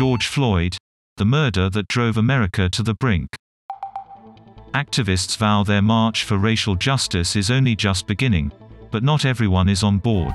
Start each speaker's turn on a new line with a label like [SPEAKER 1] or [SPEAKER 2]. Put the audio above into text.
[SPEAKER 1] George Floyd, the murder that drove America to the brink. Activists vow their march for racial justice is only just beginning, but not everyone is on board.